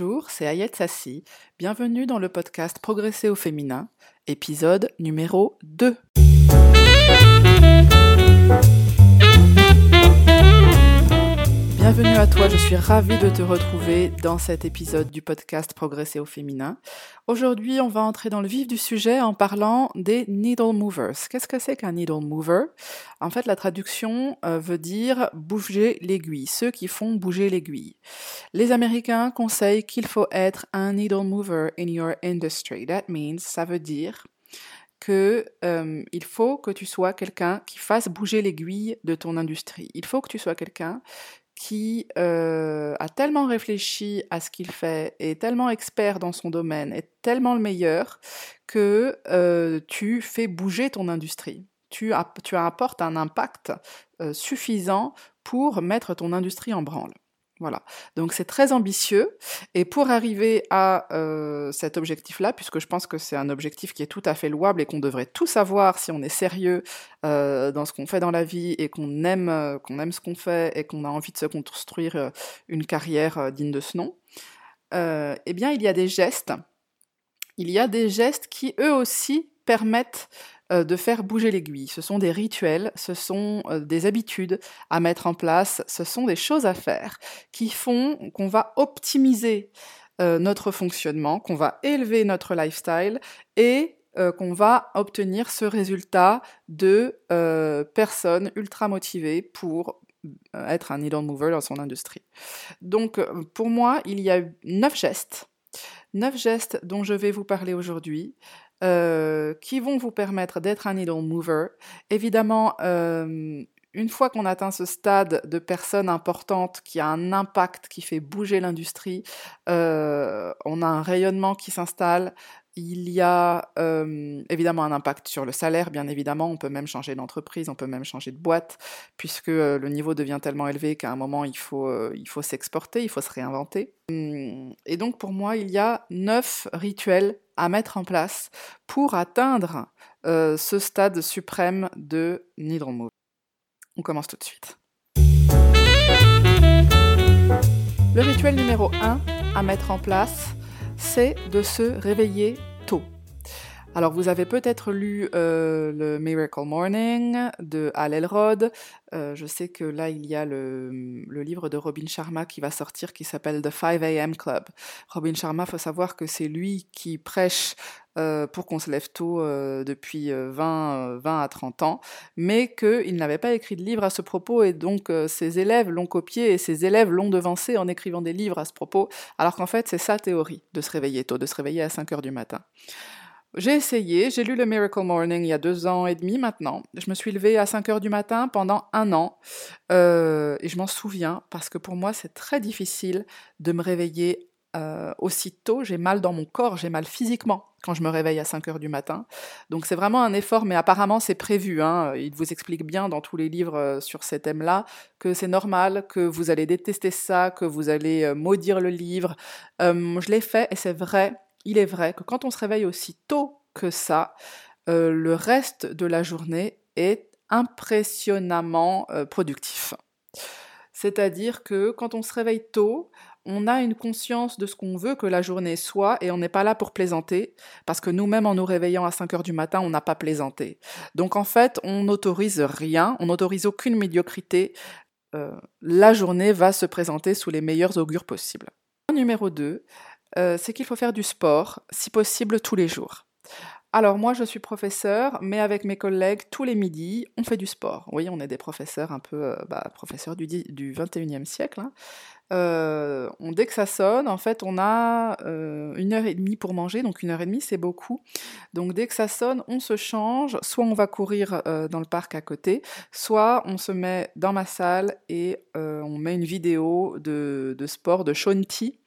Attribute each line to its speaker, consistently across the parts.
Speaker 1: Bonjour, c'est Ayette Sassi. Bienvenue dans le podcast Progresser au féminin, épisode numéro 2. Bienvenue à toi, je suis ravie de te retrouver dans cet épisode du podcast Progresser au féminin. Aujourd'hui, on va entrer dans le vif du sujet en parlant des needle movers. Qu'est-ce que c'est qu'un needle mover? En fait, la traduction euh, veut dire bouger l'aiguille, ceux qui font bouger l'aiguille. Les Américains conseillent qu'il faut être un needle mover in your industry. That means, ça veut dire que euh, il faut que tu sois quelqu'un qui fasse bouger l'aiguille de ton industrie. Il faut que tu sois quelqu'un qui euh, a tellement réfléchi à ce qu'il fait, est tellement expert dans son domaine, est tellement le meilleur, que euh, tu fais bouger ton industrie. Tu, apportes un impact euh, suffisant pour mettre ton industrie en branle. Voilà. Donc c'est très ambitieux. Et pour arriver à euh, cet objectif-là, puisque je pense que c'est un objectif qui est tout à fait louable et qu'on devrait tout savoir si on est sérieux euh, dans ce qu'on fait dans la vie et qu'on aime, euh, qu'on aime ce qu'on fait et qu'on a envie de se construire une carrière digne de ce nom, eh bien il y a des gestes. Il y a des gestes qui eux aussi permettent euh, de faire bouger l'aiguille. Ce sont des rituels, ce sont euh, des habitudes à mettre en place, ce sont des choses à faire qui font qu'on va optimiser euh, notre fonctionnement, qu'on va élever notre lifestyle et qu'on va obtenir ce résultat de personnes ultra motivées pour être un needle mover dans son industrie. Donc pour moi, il y a neuf gestes, neuf gestes dont je vais vous parler aujourd'hui. Euh, qui vont vous permettre d'être un needle mover. Évidemment, euh, une fois qu'on atteint ce stade de personne importante qui a un impact, qui fait bouger l'industrie, euh, on a un rayonnement qui s'installe, il y a euh, évidemment un impact sur le salaire, bien évidemment. On peut même changer d'entreprise, on peut même changer de boîte, puisque euh, le niveau devient tellement élevé qu'à un moment, il faut, euh, faut s'exporter, il faut se réinventer. Hum, et donc, pour moi, il y a neuf rituels à mettre en place pour atteindre ce stade suprême de Needle Move. On commence tout de suite. Le rituel numéro 1 à mettre en place, c'est de se réveiller tôt. Alors vous avez peut-être lu euh, le Miracle Morning de Al Elrod. Euh, je sais que là il y a le, livre de Robin Sharma qui va sortir qui s'appelle The 5 a.m. Club. Robin Sharma, faut savoir que c'est lui qui prêche euh, pour qu'on se lève tôt depuis 20, 20 à 30 ans, mais qu'il n'avait pas écrit de livre à ce propos et donc ses élèves l'ont copié et ses élèves l'ont devancé en écrivant des livres à ce propos, alors qu'en fait c'est sa théorie de se réveiller tôt, de se réveiller à 5 heures du matin. J'ai essayé, j'ai lu le Miracle Morning il y a deux ans et demi maintenant. Je me suis levée à 5 heures du matin pendant un an euh, et je m'en souviens parce que pour moi c'est très difficile de me réveiller euh, aussitôt. J'ai mal dans mon corps, j'ai mal physiquement quand je me réveille à 5 heures du matin. Donc c'est vraiment un effort, mais apparemment c'est prévu. Hein. Il vous explique bien dans tous les livres euh, sur ces thèmes-là que c'est normal, que vous allez détester ça, que vous allez maudire le livre. je l'ai fait et c'est vrai il est vrai que quand on se réveille aussi tôt que ça, euh, le reste de la journée est impressionnamment euh, productif. C'est-à-dire que quand on se réveille tôt, on a une conscience de ce qu'on veut que la journée soit et on n'est pas là pour plaisanter, parce que nous-mêmes en nous réveillant à 5 heures du matin, on n'a pas plaisanté. Donc en fait, on n'autorise rien, on n'autorise aucune médiocrité. Euh, la journée va se présenter sous les meilleurs augures possibles. Numéro 2, euh, c'est qu'il faut faire du sport, si possible tous les jours. Alors moi je suis professeur, mais avec mes collègues tous les midis on fait du sport. Oui, on est des professeurs un peu euh, bah, professeurs du, du 21e siècle. Hein. Euh, dès que ça sonne, en fait, on a une heure et demie pour manger, donc une heure et demie, c'est beaucoup. Donc dès que ça sonne, on se change, soit on va courir dans le parc à côté, soit on se met dans ma salle et on met une vidéo de, de sport de Shonti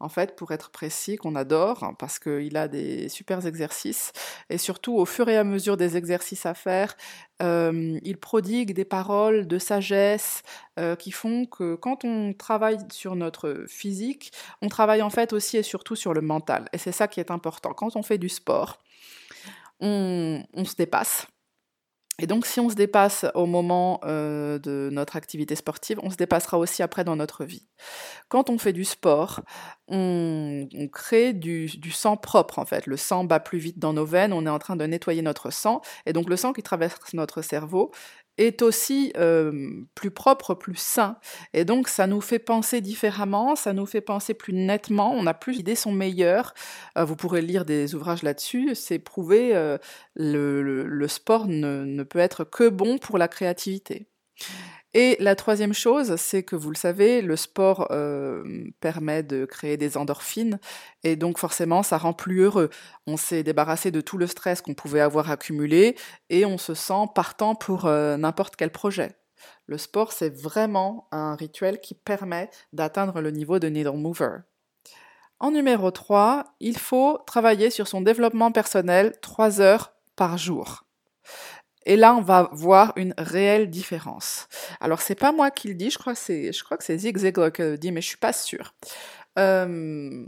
Speaker 1: en fait, pour être précis, qu'on adore, parce qu'il a des super exercices, et surtout au fur et à mesure des exercices à faire, euh, il prodigue des paroles de sagesse euh, qui font que quand on travaille sur notre physique, on travaille en fait aussi et surtout sur le mental. Et c'est ça qui est important. Quand on fait du sport, on se dépasse, Et donc, si on se dépasse au moment euh, de notre activité sportive, on se dépassera aussi après dans notre vie. Quand on fait du sport, on, crée du, du, sang propre, en fait. Le sang bat plus vite dans nos veines, on est en train de nettoyer notre sang. Et donc, le sang qui traverse notre cerveau est aussi plus propre, plus sain. Et donc ça nous fait penser différemment, ça nous fait penser plus nettement, on a plus d'idées sont meilleures. vous pourrez lire des ouvrages là-dessus, c'est prouvé, le, le, sport ne, peut être que bon pour la créativité. Et la troisième chose, c'est que vous le savez, le sport permet de créer des endorphines et donc forcément ça rend plus heureux. On s'est débarrassé de tout le stress qu'on pouvait avoir accumulé et on se sent partant pour n'importe quel projet. Le sport, c'est vraiment un rituel qui permet d'atteindre le niveau de needle mover. En numéro 3, il faut travailler sur son développement personnel 3 heures par jour. Et là, on va voir une réelle différence. Alors, c'est pas moi qui le dis, je crois que c'est, Zig Ziglar qui le dit, mais je suis pas sûre. Euh,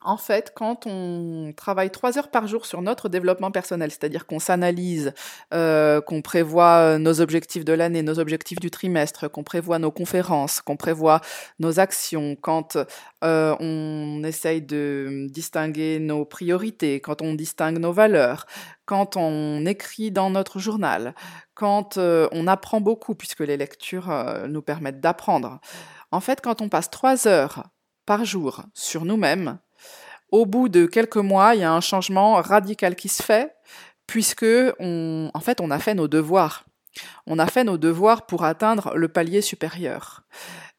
Speaker 1: en fait, quand on travaille trois heures par jour sur notre développement personnel, c'est-à-dire qu'on s'analyse, euh, qu'on prévoit nos objectifs de l'année, nos objectifs du trimestre, qu'on prévoit nos conférences, qu'on prévoit nos actions, quand euh, on essaye de distinguer nos priorités, quand on distingue nos valeurs, quand on écrit dans notre journal, quand euh, on apprend beaucoup, puisque les lectures nous permettent d'apprendre. En fait, quand on passe trois heures par jour sur nous-mêmes, au bout de quelques mois, il y a un changement radical qui se fait, puisque on, en fait, on a fait nos devoirs. On a fait nos devoirs pour atteindre le palier supérieur.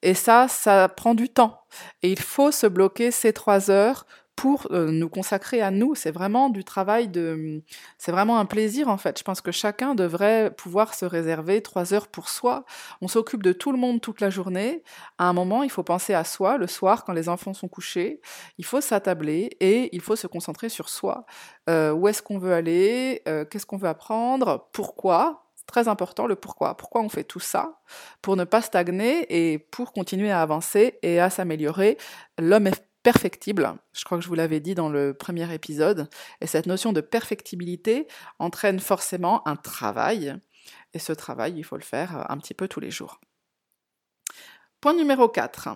Speaker 1: Et ça, ça prend du temps. Et il faut se bloquer ces trois heures pour euh, nous consacrer à nous. C'est vraiment du travail de. C'est vraiment un plaisir en fait. Je pense que chacun devrait pouvoir se réserver trois heures pour soi. On s'occupe de tout le monde toute la journée. À un moment, il faut penser à soi le soir quand les enfants sont couchés. Il faut s'attabler et il faut se concentrer sur soi. Euh, où est-ce qu'on veut aller? Euh, Qu'est-ce qu'on veut apprendre? Pourquoi? Très important le pourquoi. Pourquoi on fait tout ça? Pour ne pas stagner et pour continuer à avancer et à s'améliorer. L'homme est perfectible, je crois que je vous l'avais dit dans le premier épisode, et cette notion de perfectibilité entraîne forcément un travail, et ce travail, il faut le faire un petit peu tous les jours. Point numéro 4.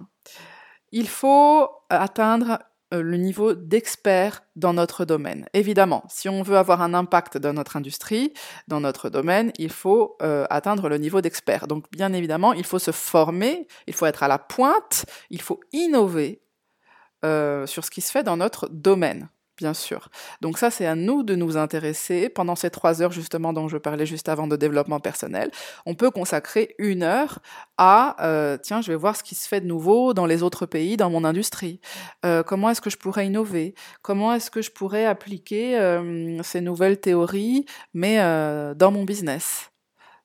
Speaker 1: Il faut atteindre euh, le niveau d'expert dans notre domaine. Évidemment, si on veut avoir un impact dans notre industrie, dans notre domaine, il faut euh, atteindre le niveau d'expert. Donc bien évidemment, il faut se former, il faut être à la pointe, il faut innover euh, sur ce qui se fait dans notre domaine, bien sûr. Donc ça, c'est à nous de nous intéresser pendant ces trois heures justement dont je parlais juste avant de développement personnel. On peut consacrer une heure à, euh, tiens, je vais voir ce qui se fait de nouveau dans les autres pays, dans mon industrie. Euh, comment est-ce que je pourrais innover? Comment est-ce que je pourrais appliquer ces nouvelles théories, mais dans mon business?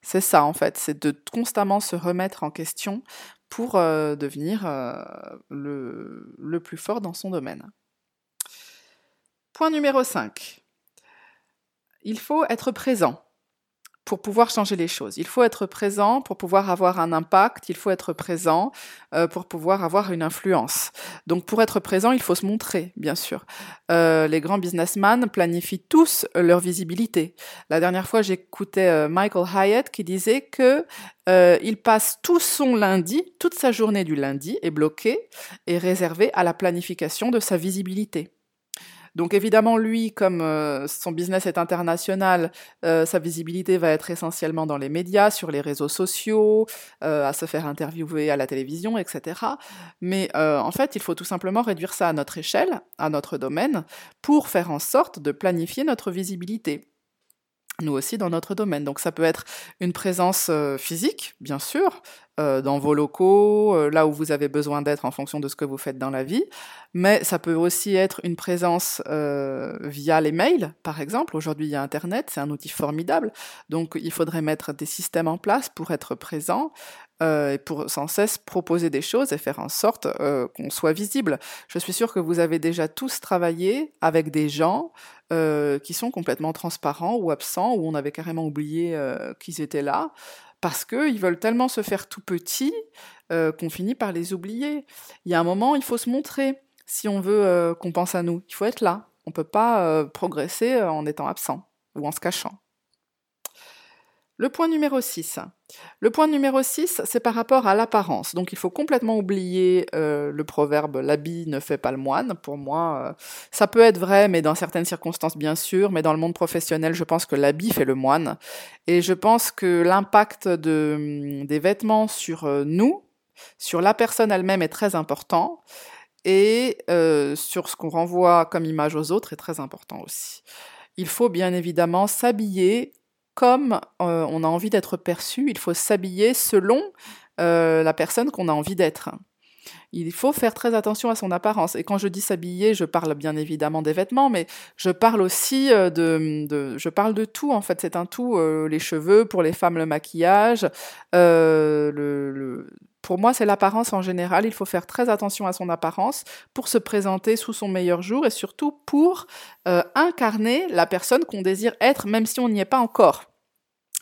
Speaker 1: C'est ça en fait, c'est de constamment se remettre en question pour euh, devenir euh, le, le, plus fort dans son domaine. Point numéro 5. Il faut être présent pour pouvoir changer les choses. Il faut être présent pour pouvoir avoir un impact, il faut être présent euh, pour pouvoir avoir une influence. Donc pour être présent, il faut se montrer, bien sûr. Euh, les grands businessmen planifient tous leur visibilité. La dernière fois, j'écoutais euh, Michael Hyatt qui disait que il passe tout son lundi, toute sa journée du lundi est bloquée et réservée à la planification de sa visibilité. Donc évidemment, lui, comme euh, son business est international, euh, sa visibilité va être essentiellement dans les médias, sur les réseaux sociaux, euh, à se faire interviewer à la télévision, etc. Mais en fait, il faut tout simplement réduire ça à notre échelle, à notre domaine, pour faire en sorte de planifier notre visibilité nous aussi dans notre domaine. Donc ça peut être une présence physique, bien sûr, euh, dans vos locaux, euh, là où vous avez besoin d'être en fonction de ce que vous faites dans la vie. Mais ça peut aussi être une présence euh, via les mails, par exemple. Aujourd'hui, il y a Internet, c'est un outil formidable. Donc, il faudrait mettre des systèmes en place pour être présent et pour sans cesse proposer des choses et faire en sorte qu'on soit visible. Je suis sûre que vous avez déjà tous travaillé avec des gens qui sont complètement transparents ou absents, ou on avait carrément oublié qu'ils étaient là parce qu'ils veulent tellement se faire tout petits euh, qu'on finit par les oublier. Il y a un moment, il faut se montrer si on veut euh, qu'on pense à nous. Il faut être là. On ne peut pas euh, progresser en étant absent ou en se cachant. Le point numéro 6. Le point numéro 6, c'est par rapport à l'apparence. Donc il faut complètement oublier euh, le proverbe l'habit ne fait pas le moine. Pour moi, euh, ça peut être vrai, mais dans certaines circonstances, bien sûr. Mais dans le monde professionnel, je pense que l'habit fait le moine. Et je pense que l'impact de, des vêtements sur euh, nous, sur la personne elle-même est très important. Et sur ce qu'on renvoie comme image aux autres est très important aussi. Il faut bien évidemment s'habiller comme euh, on a envie d'être perçu, il faut s'habiller selon euh, la personne qu'on a envie d'être. Il faut faire très attention à son apparence. Et quand je dis s'habiller, je parle bien évidemment des vêtements, mais je parle aussi euh, de, je parle de tout. En fait, c'est un tout. les cheveux, pour les femmes, le maquillage, pour moi, c'est l'apparence en général. Il faut faire très attention à son apparence pour se présenter sous son meilleur jour et surtout pour incarner la personne qu'on désire être, même si on n'y est pas encore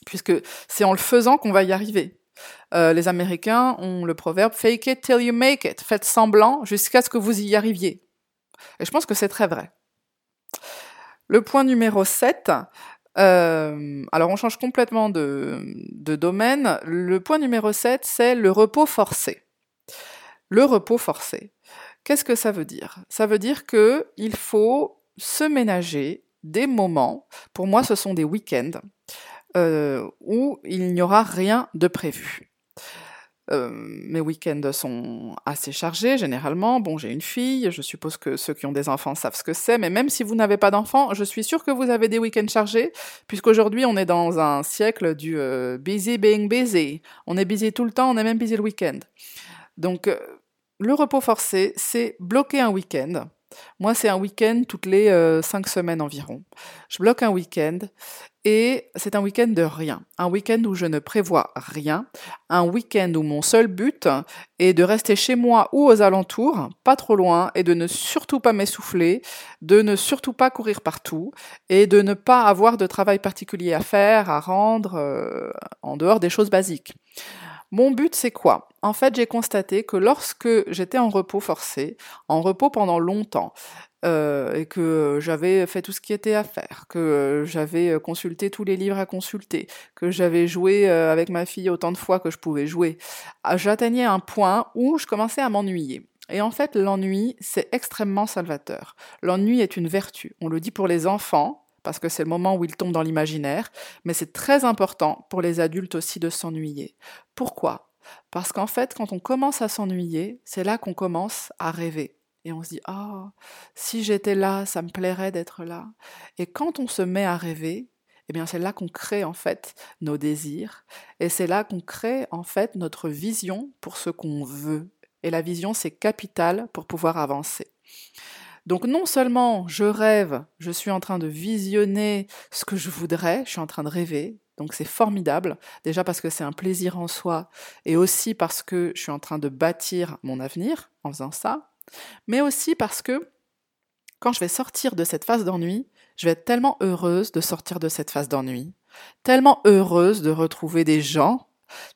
Speaker 1: puisque c'est en le faisant qu'on va y arriver. Euh, les Américains ont le proverbe Fake it till you make it. Faites semblant jusqu'à ce que vous y arriviez. Et je pense que c'est très vrai. Le point numéro 7, euh, alors on change complètement de, domaine. Le point numéro 7, c'est le repos forcé. Le repos forcé. Qu'est-ce que ça veut dire? Ça veut dire que il faut se ménager des moments, pour moi ce sont des week-ends, euh, où il n'y aura rien de prévu. Euh, mes week-ends sont assez chargés généralement. Bon, j'ai une fille, je suppose que ceux qui ont des enfants savent ce que c'est, mais même si vous n'avez pas d'enfants, je suis sûre que vous avez des week-ends chargés, puisqu'aujourd'hui on est dans un siècle du euh, busy being busy. On est busy tout le temps, on est même busy le week-end. Donc, le repos forcé, c'est bloquer un week-end moi, c'est un week-end toutes les cinq semaines environ. Je bloque un week-end et c'est un week-end de rien. Un week-end où je ne prévois rien. Un week-end où mon seul but est de rester chez moi ou aux alentours, pas trop loin, et de ne surtout pas m'essouffler, de ne surtout pas courir partout, et de ne pas avoir de travail particulier à faire, à rendre, euh, en dehors des choses basiques. Mon but, c'est quoi? En fait, j'ai constaté que lorsque j'étais en repos forcé, en repos pendant longtemps, euh, et que j'avais fait tout ce qui était à faire, que j'avais consulté tous les livres à consulter, que j'avais joué euh, avec ma fille autant de fois que je pouvais jouer, ah, j'atteignais un point où je commençais à m'ennuyer. Et en fait, l'ennui, c'est extrêmement salvateur. L'ennui est une vertu. On le dit pour les enfants, parce que c'est le moment où ils tombent dans l'imaginaire, mais c'est très important pour les adultes aussi de s'ennuyer. Pourquoi? Parce qu'en fait, quand on commence à s'ennuyer, c'est là qu'on commence à rêver. Et on se dit, ah, si j'étais là, ça me plairait d'être là. Et quand on se met à rêver, eh bien c'est là qu'on crée en fait nos désirs et c'est là qu'on crée en fait notre vision pour ce qu'on veut. Et la vision c'est capital pour pouvoir avancer. Donc non seulement je rêve, je suis en train de visionner ce que je voudrais, je suis en train de rêver, donc c'est formidable, déjà parce que c'est un plaisir en soi, et aussi parce que je suis en train de bâtir mon avenir en faisant ça, mais aussi parce que quand je vais sortir de cette phase d'ennui, je vais être tellement heureuse de sortir de cette phase d'ennui, tellement heureuse de retrouver des gens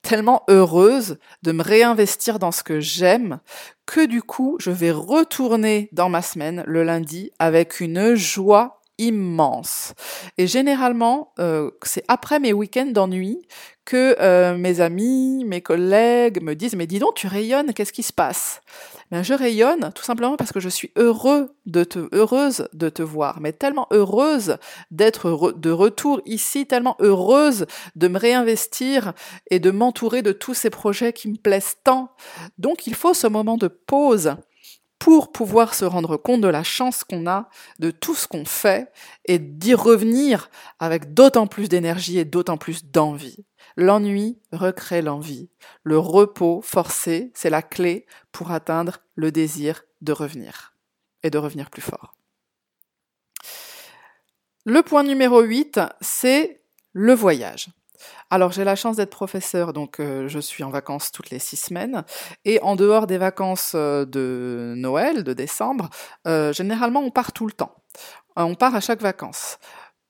Speaker 1: tellement heureuse de me réinvestir dans ce que j'aime que du coup je vais retourner dans ma semaine le lundi avec une joie immense. Et généralement, euh, c'est après mes week-ends d'ennui que euh, mes amis, mes collègues me disent mais dis donc tu rayonnes, qu'est-ce qui se passe? Ben, je rayonne tout simplement parce que je suis heureux de te, heureuse de te voir, mais tellement heureuse d'être de retour ici, tellement heureuse de me réinvestir et de m'entourer de tous ces projets qui me plaisent tant. Donc il faut ce moment de pause pour pouvoir se rendre compte de la chance qu'on a, de tout ce qu'on fait, et d'y revenir avec d'autant plus d'énergie et d'autant plus d'envie. L'ennui recrée l'envie. Le repos forcé, c'est la clé pour atteindre le désir de revenir et de revenir plus fort. Le point numéro 8, c'est le voyage. Alors j'ai la chance d'être professeur, donc euh, je suis en vacances toutes les six semaines. Et en dehors des vacances euh, de Noël, de décembre, euh, généralement on part tout le temps. on part à chaque vacances.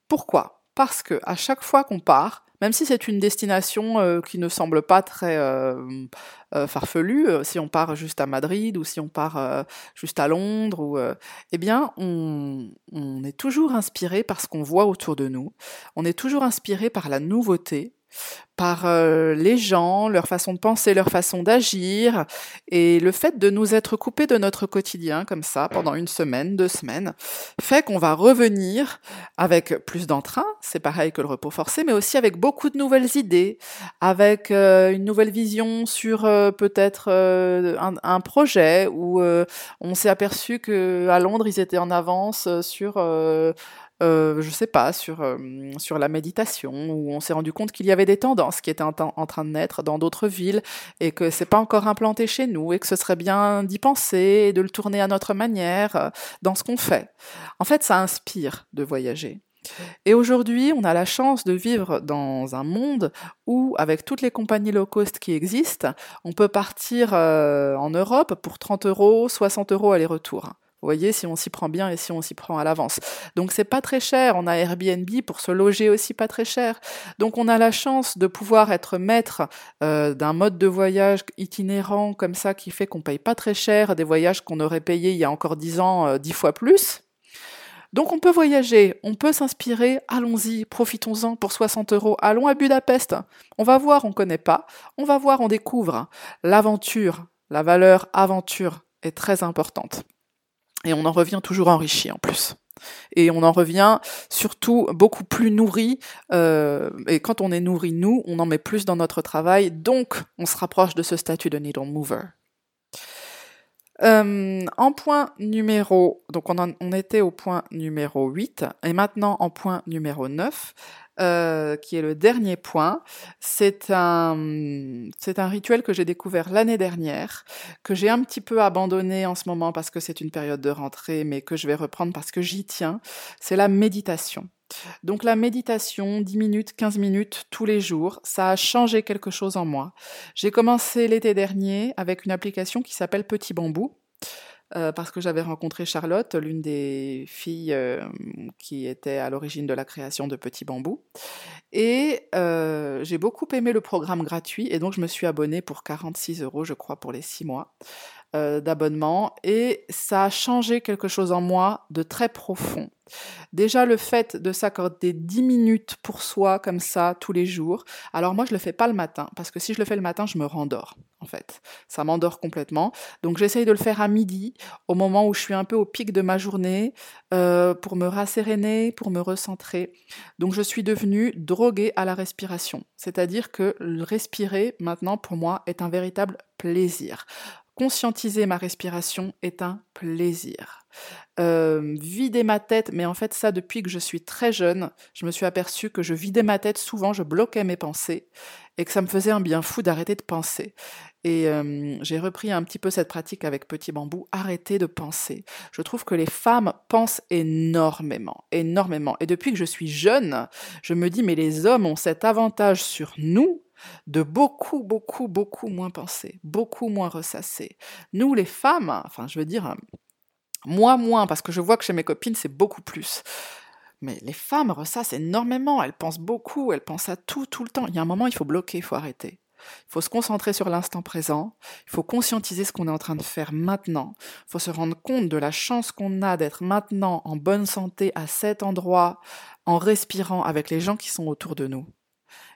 Speaker 1: Pourquoi? Parce que à chaque fois qu'on part, même si c'est une destination euh, qui ne semble pas très euh, euh, farfelue, si on part juste à Madrid ou si on part juste à Londres, eh bien, on, on est toujours inspiré par ce qu'on voit autour de nous. On est toujours inspiré par la nouveauté. Par euh, les gens, leur façon de penser, leur façon d'agir, et le fait de nous être coupés de notre quotidien comme ça pendant une semaine, deux semaines, fait qu'on va revenir avec plus d'entrain, c'est pareil que le repos forcé, mais aussi avec beaucoup de nouvelles idées, avec euh, une nouvelle vision sur euh, peut-être un, un, projet où on s'est aperçu que à Londres ils étaient en avance sur euh, je sais pas, sur, euh, sur la méditation, où on s'est rendu compte qu'il y avait des tendances qui étaient en, train de naître dans d'autres villes et que c'est pas encore implanté chez nous et que ce serait bien d'y penser et de le tourner à notre manière euh, dans ce qu'on fait. En fait, ça inspire de voyager. Et aujourd'hui, on a la chance de vivre dans un monde où, avec toutes les compagnies low cost qui existent, on peut partir euh, en Europe pour 30 euros, 60 euros aller-retour. Vous voyez, si on s'y prend bien et si on s'y prend à l'avance. Donc c'est pas très cher. On a Airbnb pour se loger aussi pas très cher. Donc on a la chance de pouvoir être maître euh, d'un mode de voyage itinérant comme ça qui fait qu'on paye pas très cher des voyages qu'on aurait payés il y a encore dix ans euh, dix fois plus. Donc on peut voyager, on peut s'inspirer, allons-y, profitons-en pour 60 euros, allons à Budapest. On va voir, on connaît pas, on va voir, on découvre. L'aventure, la valeur aventure est très importante. Et on en revient toujours enrichi en plus. Et on en revient surtout beaucoup plus nourri. Euh, et quand on est nourri, nous, on en met plus dans notre travail. Donc, on se rapproche de ce statut de needle mover. Euh, en point numéro, donc on, était au point numéro 8, et maintenant en point numéro 9, euh, qui est le dernier point. C'est un, c'est un rituel que j'ai découvert l'année dernière, que j'ai un petit peu abandonné en ce moment parce que c'est une période de rentrée, mais que je vais reprendre parce que j'y tiens. C'est la méditation. Donc la méditation, 10 minutes, 15 minutes tous les jours, ça a changé quelque chose en moi. J'ai commencé l'été dernier avec une application qui s'appelle Petit Bambou. Euh, parce que j'avais rencontré Charlotte, l'une des filles euh, qui était à l'origine de la création de Petit Bambou. Et euh, j'ai beaucoup aimé le programme gratuit, et donc je me suis abonnée pour 46 euros, je crois, pour les 6 mois d'abonnement. Et ça a changé quelque chose en moi de très profond. Déjà le fait de s'accorder 10 minutes pour soi comme ça tous les jours. Alors moi je le fais pas le matin parce que si je le fais le matin, je me rendors en fait. Ça m'endort complètement. Donc j'essaye de le faire à midi, au moment où je suis un peu au pic de ma journée, euh, pour me rasséréner, pour me recentrer. Donc je suis devenue droguée à la respiration. C'est-à-dire que le respirer maintenant pour moi est un véritable plaisir conscientiser ma respiration est un plaisir. Euh, vider ma tête, mais en fait ça depuis que je suis très jeune, je me suis aperçu que je vidais ma tête souvent, je bloquais mes pensées et que ça me faisait un bien fou d'arrêter de penser. Et euh, j'ai repris un petit peu cette pratique avec Petit Bambou, arrêter de penser. Je trouve que les femmes pensent énormément, énormément. Et depuis que je suis jeune, je me dis mais les hommes ont cet avantage sur nous de beaucoup, beaucoup, beaucoup moins penser, beaucoup moins ressasser. Nous, les femmes, enfin, je veux dire, moi moins, parce que je vois que chez mes copines, c'est beaucoup plus. Mais les femmes ressassent énormément, elles pensent beaucoup, elles pensent à tout, tout le temps. Il y a un moment, il faut bloquer, il faut arrêter. Il faut se concentrer sur l'instant présent, il faut conscientiser ce qu'on est en train de faire maintenant, il faut se rendre compte de la chance qu'on a d'être maintenant en bonne santé à cet endroit, en respirant avec les gens qui sont autour de nous.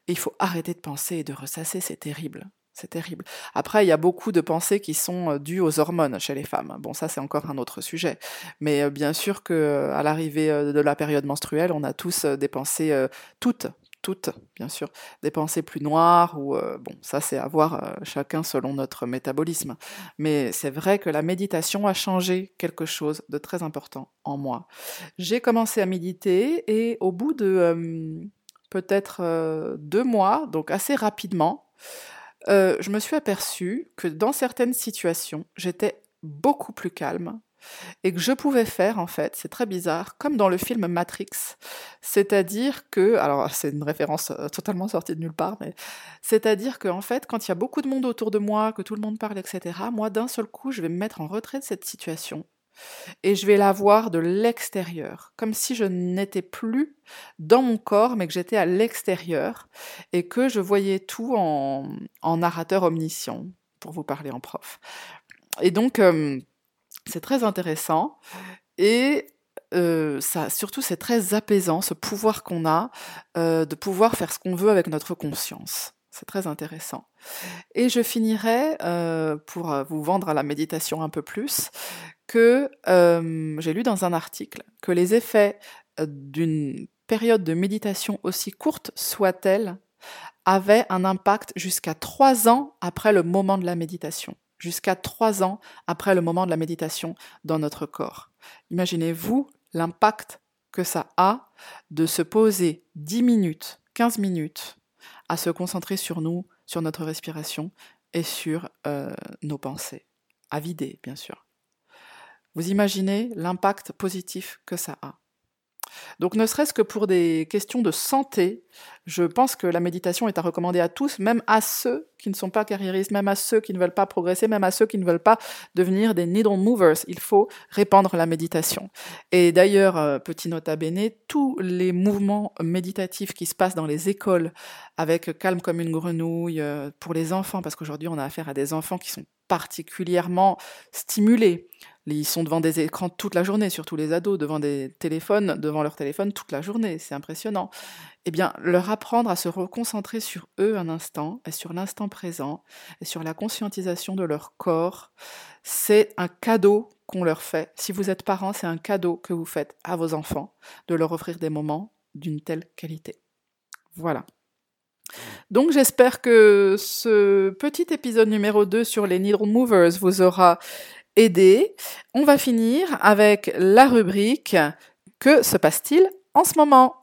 Speaker 1: Il faut arrêter de penser et de ressasser, c'est terrible. C'est terrible. Après, il y a beaucoup de pensées qui sont euh, dues aux hormones chez les femmes. Bon, ça, c'est encore un autre sujet. Mais euh, bien sûr que euh, à l'arrivée de la période menstruelle, on a tous des pensées, toutes, toutes, bien sûr, des pensées plus noires ou bon, ça, c'est à voir chacun selon notre métabolisme. Mais c'est vrai que la méditation a changé quelque chose de très important en moi. J'ai commencé à méditer et au bout de peut-être euh, deux mois, donc assez rapidement, euh, je me suis aperçue que dans certaines situations, j'étais beaucoup plus calme et que je pouvais faire, en fait, c'est très bizarre, comme dans le film Matrix, c'est-à-dire que, alors c'est une référence euh, totalement sortie de nulle part, mais c'est-à-dire qu'en en fait, quand il y a beaucoup de monde autour de moi, que tout le monde parle, etc., moi, d'un seul coup, je vais me mettre en retrait de cette situation et je vais la voir de l'extérieur, comme si je n'étais plus dans mon corps, mais que j'étais à l'extérieur et que je voyais tout en, narrateur omniscient, pour vous parler en prof. Et donc, euh, c'est très intéressant. Et euh, ça, surtout, c'est très apaisant, ce pouvoir qu'on a euh, de pouvoir faire ce qu'on veut avec notre conscience. C'est très intéressant. Et je finirai, euh, pour vous vendre à la méditation un peu plus, que j'ai lu dans un article que les effets d'une période de méditation aussi courte soit-elle avaient un impact jusqu'à trois ans après le moment de la méditation jusqu'à trois ans après le moment de la méditation dans notre corps. Imaginez-vous l'impact que ça a de se poser 10 minutes, 15 minutes, à se concentrer sur nous, sur notre respiration et sur euh, nos pensées, à vider bien sûr. Vous imaginez l'impact positif que ça a. Donc ne serait-ce que pour des questions de santé, je pense que la méditation est à recommander à tous, même à ceux qui ne sont pas carriéristes, même à ceux qui ne veulent pas progresser, même à ceux qui ne veulent pas devenir des needle movers. Il faut répandre la méditation. Et d'ailleurs, euh, petit nota bene, tous les mouvements méditatifs qui se passent dans les écoles avec calme comme une grenouille euh, pour les enfants, parce qu'aujourd'hui on a affaire à des enfants qui sont particulièrement stimulés ils sont devant des écrans toute la journée, surtout les ados, devant des téléphones, devant leur téléphone toute la journée. C'est impressionnant. Eh bien, leur apprendre à se reconcentrer sur eux un instant, et sur l'instant présent, et sur la conscientisation de leur corps, c'est un cadeau qu'on leur fait. Si vous êtes parent, c'est un cadeau que vous faites à vos enfants, de leur offrir des moments d'une telle qualité. Voilà. Donc j'espère que ce petit épisode numéro 2 sur les needle movers vous aura aider. On va finir avec la rubrique Que se passe-t-il en ce moment?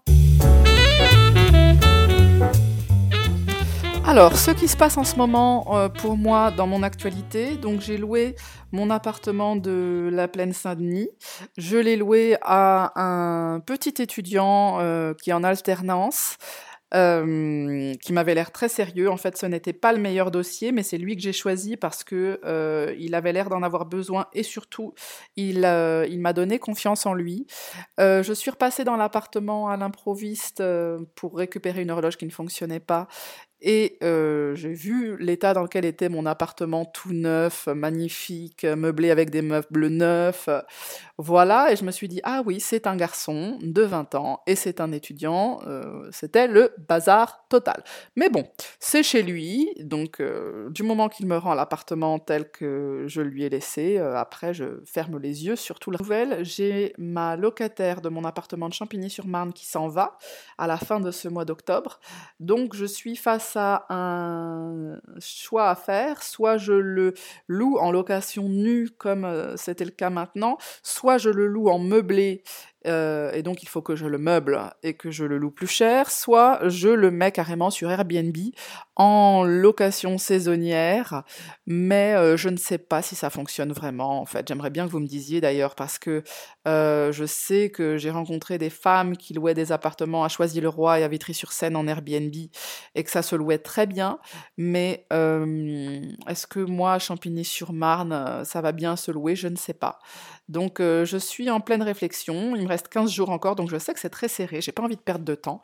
Speaker 1: Alors, ce qui se passe en ce moment euh, pour moi dans mon actualité, donc j'ai loué mon appartement de la plaine Saint-Denis. Je l'ai loué à un petit étudiant euh, qui est en alternance euh, qui m'avait l'air très sérieux. En fait, ce n'était pas le meilleur dossier, mais c'est lui que j'ai choisi parce que euh, il avait l'air d'en avoir besoin et surtout, il, euh, il m'a donné confiance en lui. je suis repassée dans l'appartement à l'improviste pour récupérer une horloge qui ne fonctionnait pas et euh, j'ai vu l'état dans lequel était mon appartement tout neuf, magnifique, meublé avec des meubles neufs. Voilà, et je me suis dit, ah oui, c'est un garçon de 20 ans et c'est un étudiant. Euh, C'était le bazar total. Mais bon, c'est chez lui, donc euh, du moment qu'il me rend l'appartement tel que je lui ai laissé, après je ferme les yeux sur tout la nouvelle. J'ai ma locataire de mon appartement de Champigny-sur-Marne qui s'en va à la fin de ce mois d'octobre. Donc je suis face un choix à faire, soit je le loue en location nue comme euh, c'était le cas maintenant, soit je le loue en meublé euh, et donc il faut que je le meuble et que je le loue plus cher, soit je le mets carrément sur Airbnb en location saisonnière, mais euh, je ne sais pas si ça fonctionne vraiment en fait. J'aimerais bien que vous me disiez d'ailleurs parce que euh, je sais que j'ai rencontré des femmes qui louaient des appartements à Choisy-le-Roi et à Vitry-sur-Seine en Airbnb et que ça se louait très bien, mais est-ce que moi, Champigny-sur-Marne, ça va bien se louer? Je ne sais pas. Donc je suis en pleine réflexion reste 15 jours encore, donc je sais que c'est très serré, j'ai pas envie de perdre de temps.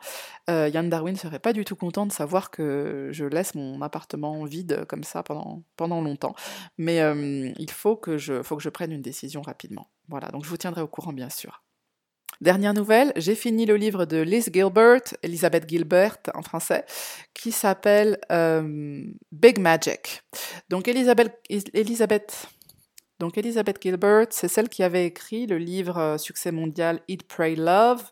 Speaker 1: Euh, Yann Darwin serait pas du tout content de savoir que je laisse mon appartement vide comme ça pendant, longtemps. Mais euh, il faut que, je, faut que je prenne une décision rapidement. Voilà, donc je vous tiendrai au courant bien sûr. Dernière nouvelle, j'ai fini le livre de Liz Gilbert, Elizabeth Gilbert en français, qui s'appelle euh, Big Magic. Donc Elizabeth donc Elizabeth Gilbert, c'est celle qui avait écrit le livre euh, succès mondial Eat, Pray, Love,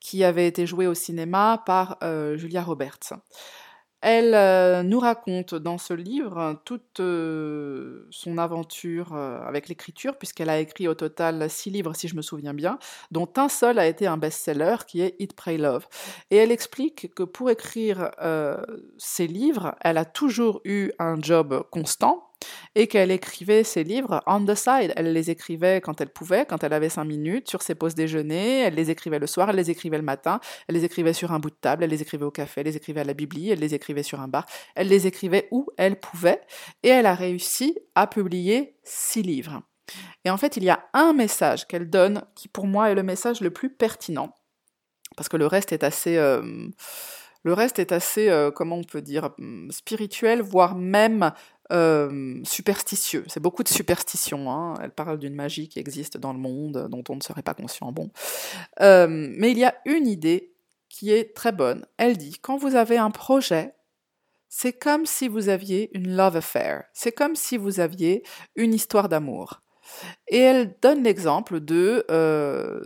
Speaker 1: qui avait été joué au cinéma par euh, Julia Roberts. Elle euh, nous raconte dans ce livre toute son aventure avec l'écriture, puisqu'elle a écrit au total six livres, si je me souviens bien, dont un seul a été un best-seller, qui est Eat, Pray, Love. Et elle explique que pour écrire ces livres, elle a toujours eu un job constant, et qu'elle écrivait ses livres on the side. Elle les écrivait quand elle pouvait, quand elle avait cinq minutes, sur ses pauses déjeuner, elle les écrivait le soir, elle les écrivait le matin, elle les écrivait sur un bout de table, elle les écrivait au café, elle les écrivait à la bibli, elle les écrivait sur un bar, elle les écrivait où elle pouvait, et elle a réussi à publier six livres. Et en fait, il y a un message qu'elle donne qui pour moi est le message le plus pertinent, parce que le reste est assez... Euh, le reste est assez, euh, comment on peut dire, hum, spirituel, voire même euh, superstitieux. C'est beaucoup de superstition. Hein. Elle parle d'une magie qui existe dans le monde, dont on ne serait pas conscient. Bon. Euh, mais il y a une idée qui est très bonne. Elle dit, quand vous avez un projet, c'est comme si vous aviez une love affair. C'est comme si vous aviez une histoire d'amour. Et elle donne l'exemple de, euh,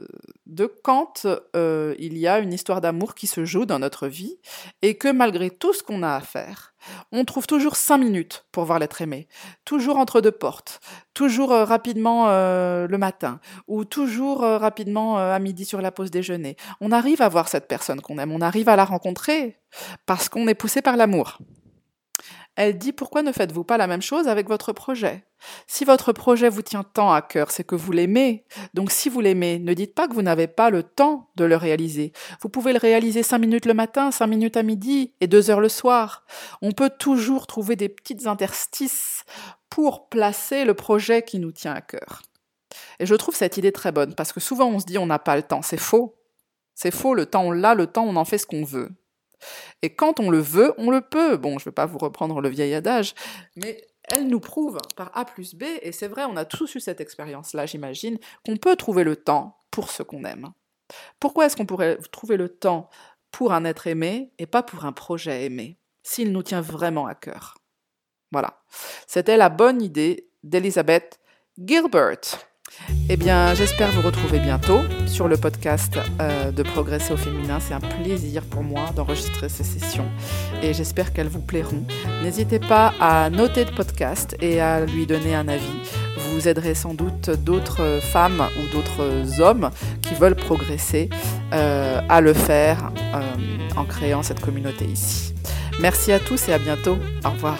Speaker 1: de quand euh, il y a une histoire d'amour qui se joue dans notre vie et que malgré tout ce qu'on a à faire, on trouve toujours cinq minutes pour voir l'être aimé, toujours entre deux portes, toujours euh, rapidement le matin ou toujours rapidement à midi sur la pause déjeuner. On arrive à voir cette personne qu'on aime, on arrive à la rencontrer parce qu'on est poussé par l'amour. Elle dit pourquoi ne faites-vous pas la même chose avec votre projet? Si votre projet vous tient tant à cœur, c'est que vous l'aimez. Donc si vous l'aimez, ne dites pas que vous n'avez pas le temps de le réaliser. Vous pouvez le réaliser cinq minutes le matin, cinq minutes à midi et deux heures le soir. On peut toujours trouver des petites interstices pour placer le projet qui nous tient à cœur. Et je trouve cette idée très bonne parce que souvent on se dit on n'a pas le temps. C'est faux. C'est faux, le temps on l'a, le temps on en fait ce qu'on veut. Et quand on le veut, on le peut. Bon, je ne vais pas vous reprendre le vieil adage, mais elle nous prouve par A plus B, et c'est vrai, on a tous eu cette expérience-là, j'imagine, qu'on peut trouver le temps pour ce qu'on aime. Pourquoi est-ce qu'on pourrait trouver le temps pour un être aimé et pas pour un projet aimé, s'il nous tient vraiment à cœur? Voilà. C'était la bonne idée d'Elizabeth Gilbert. Eh bien, j'espère vous retrouver bientôt sur le podcast euh, de Progresser au féminin. C'est un plaisir pour moi d'enregistrer ces sessions et j'espère qu'elles vous plairont. N'hésitez pas à noter le podcast et à lui donner un avis. Vous aiderez sans doute d'autres femmes ou d'autres hommes qui veulent progresser euh, à le faire euh, en créant cette communauté ici. Merci à tous et à bientôt. Au revoir.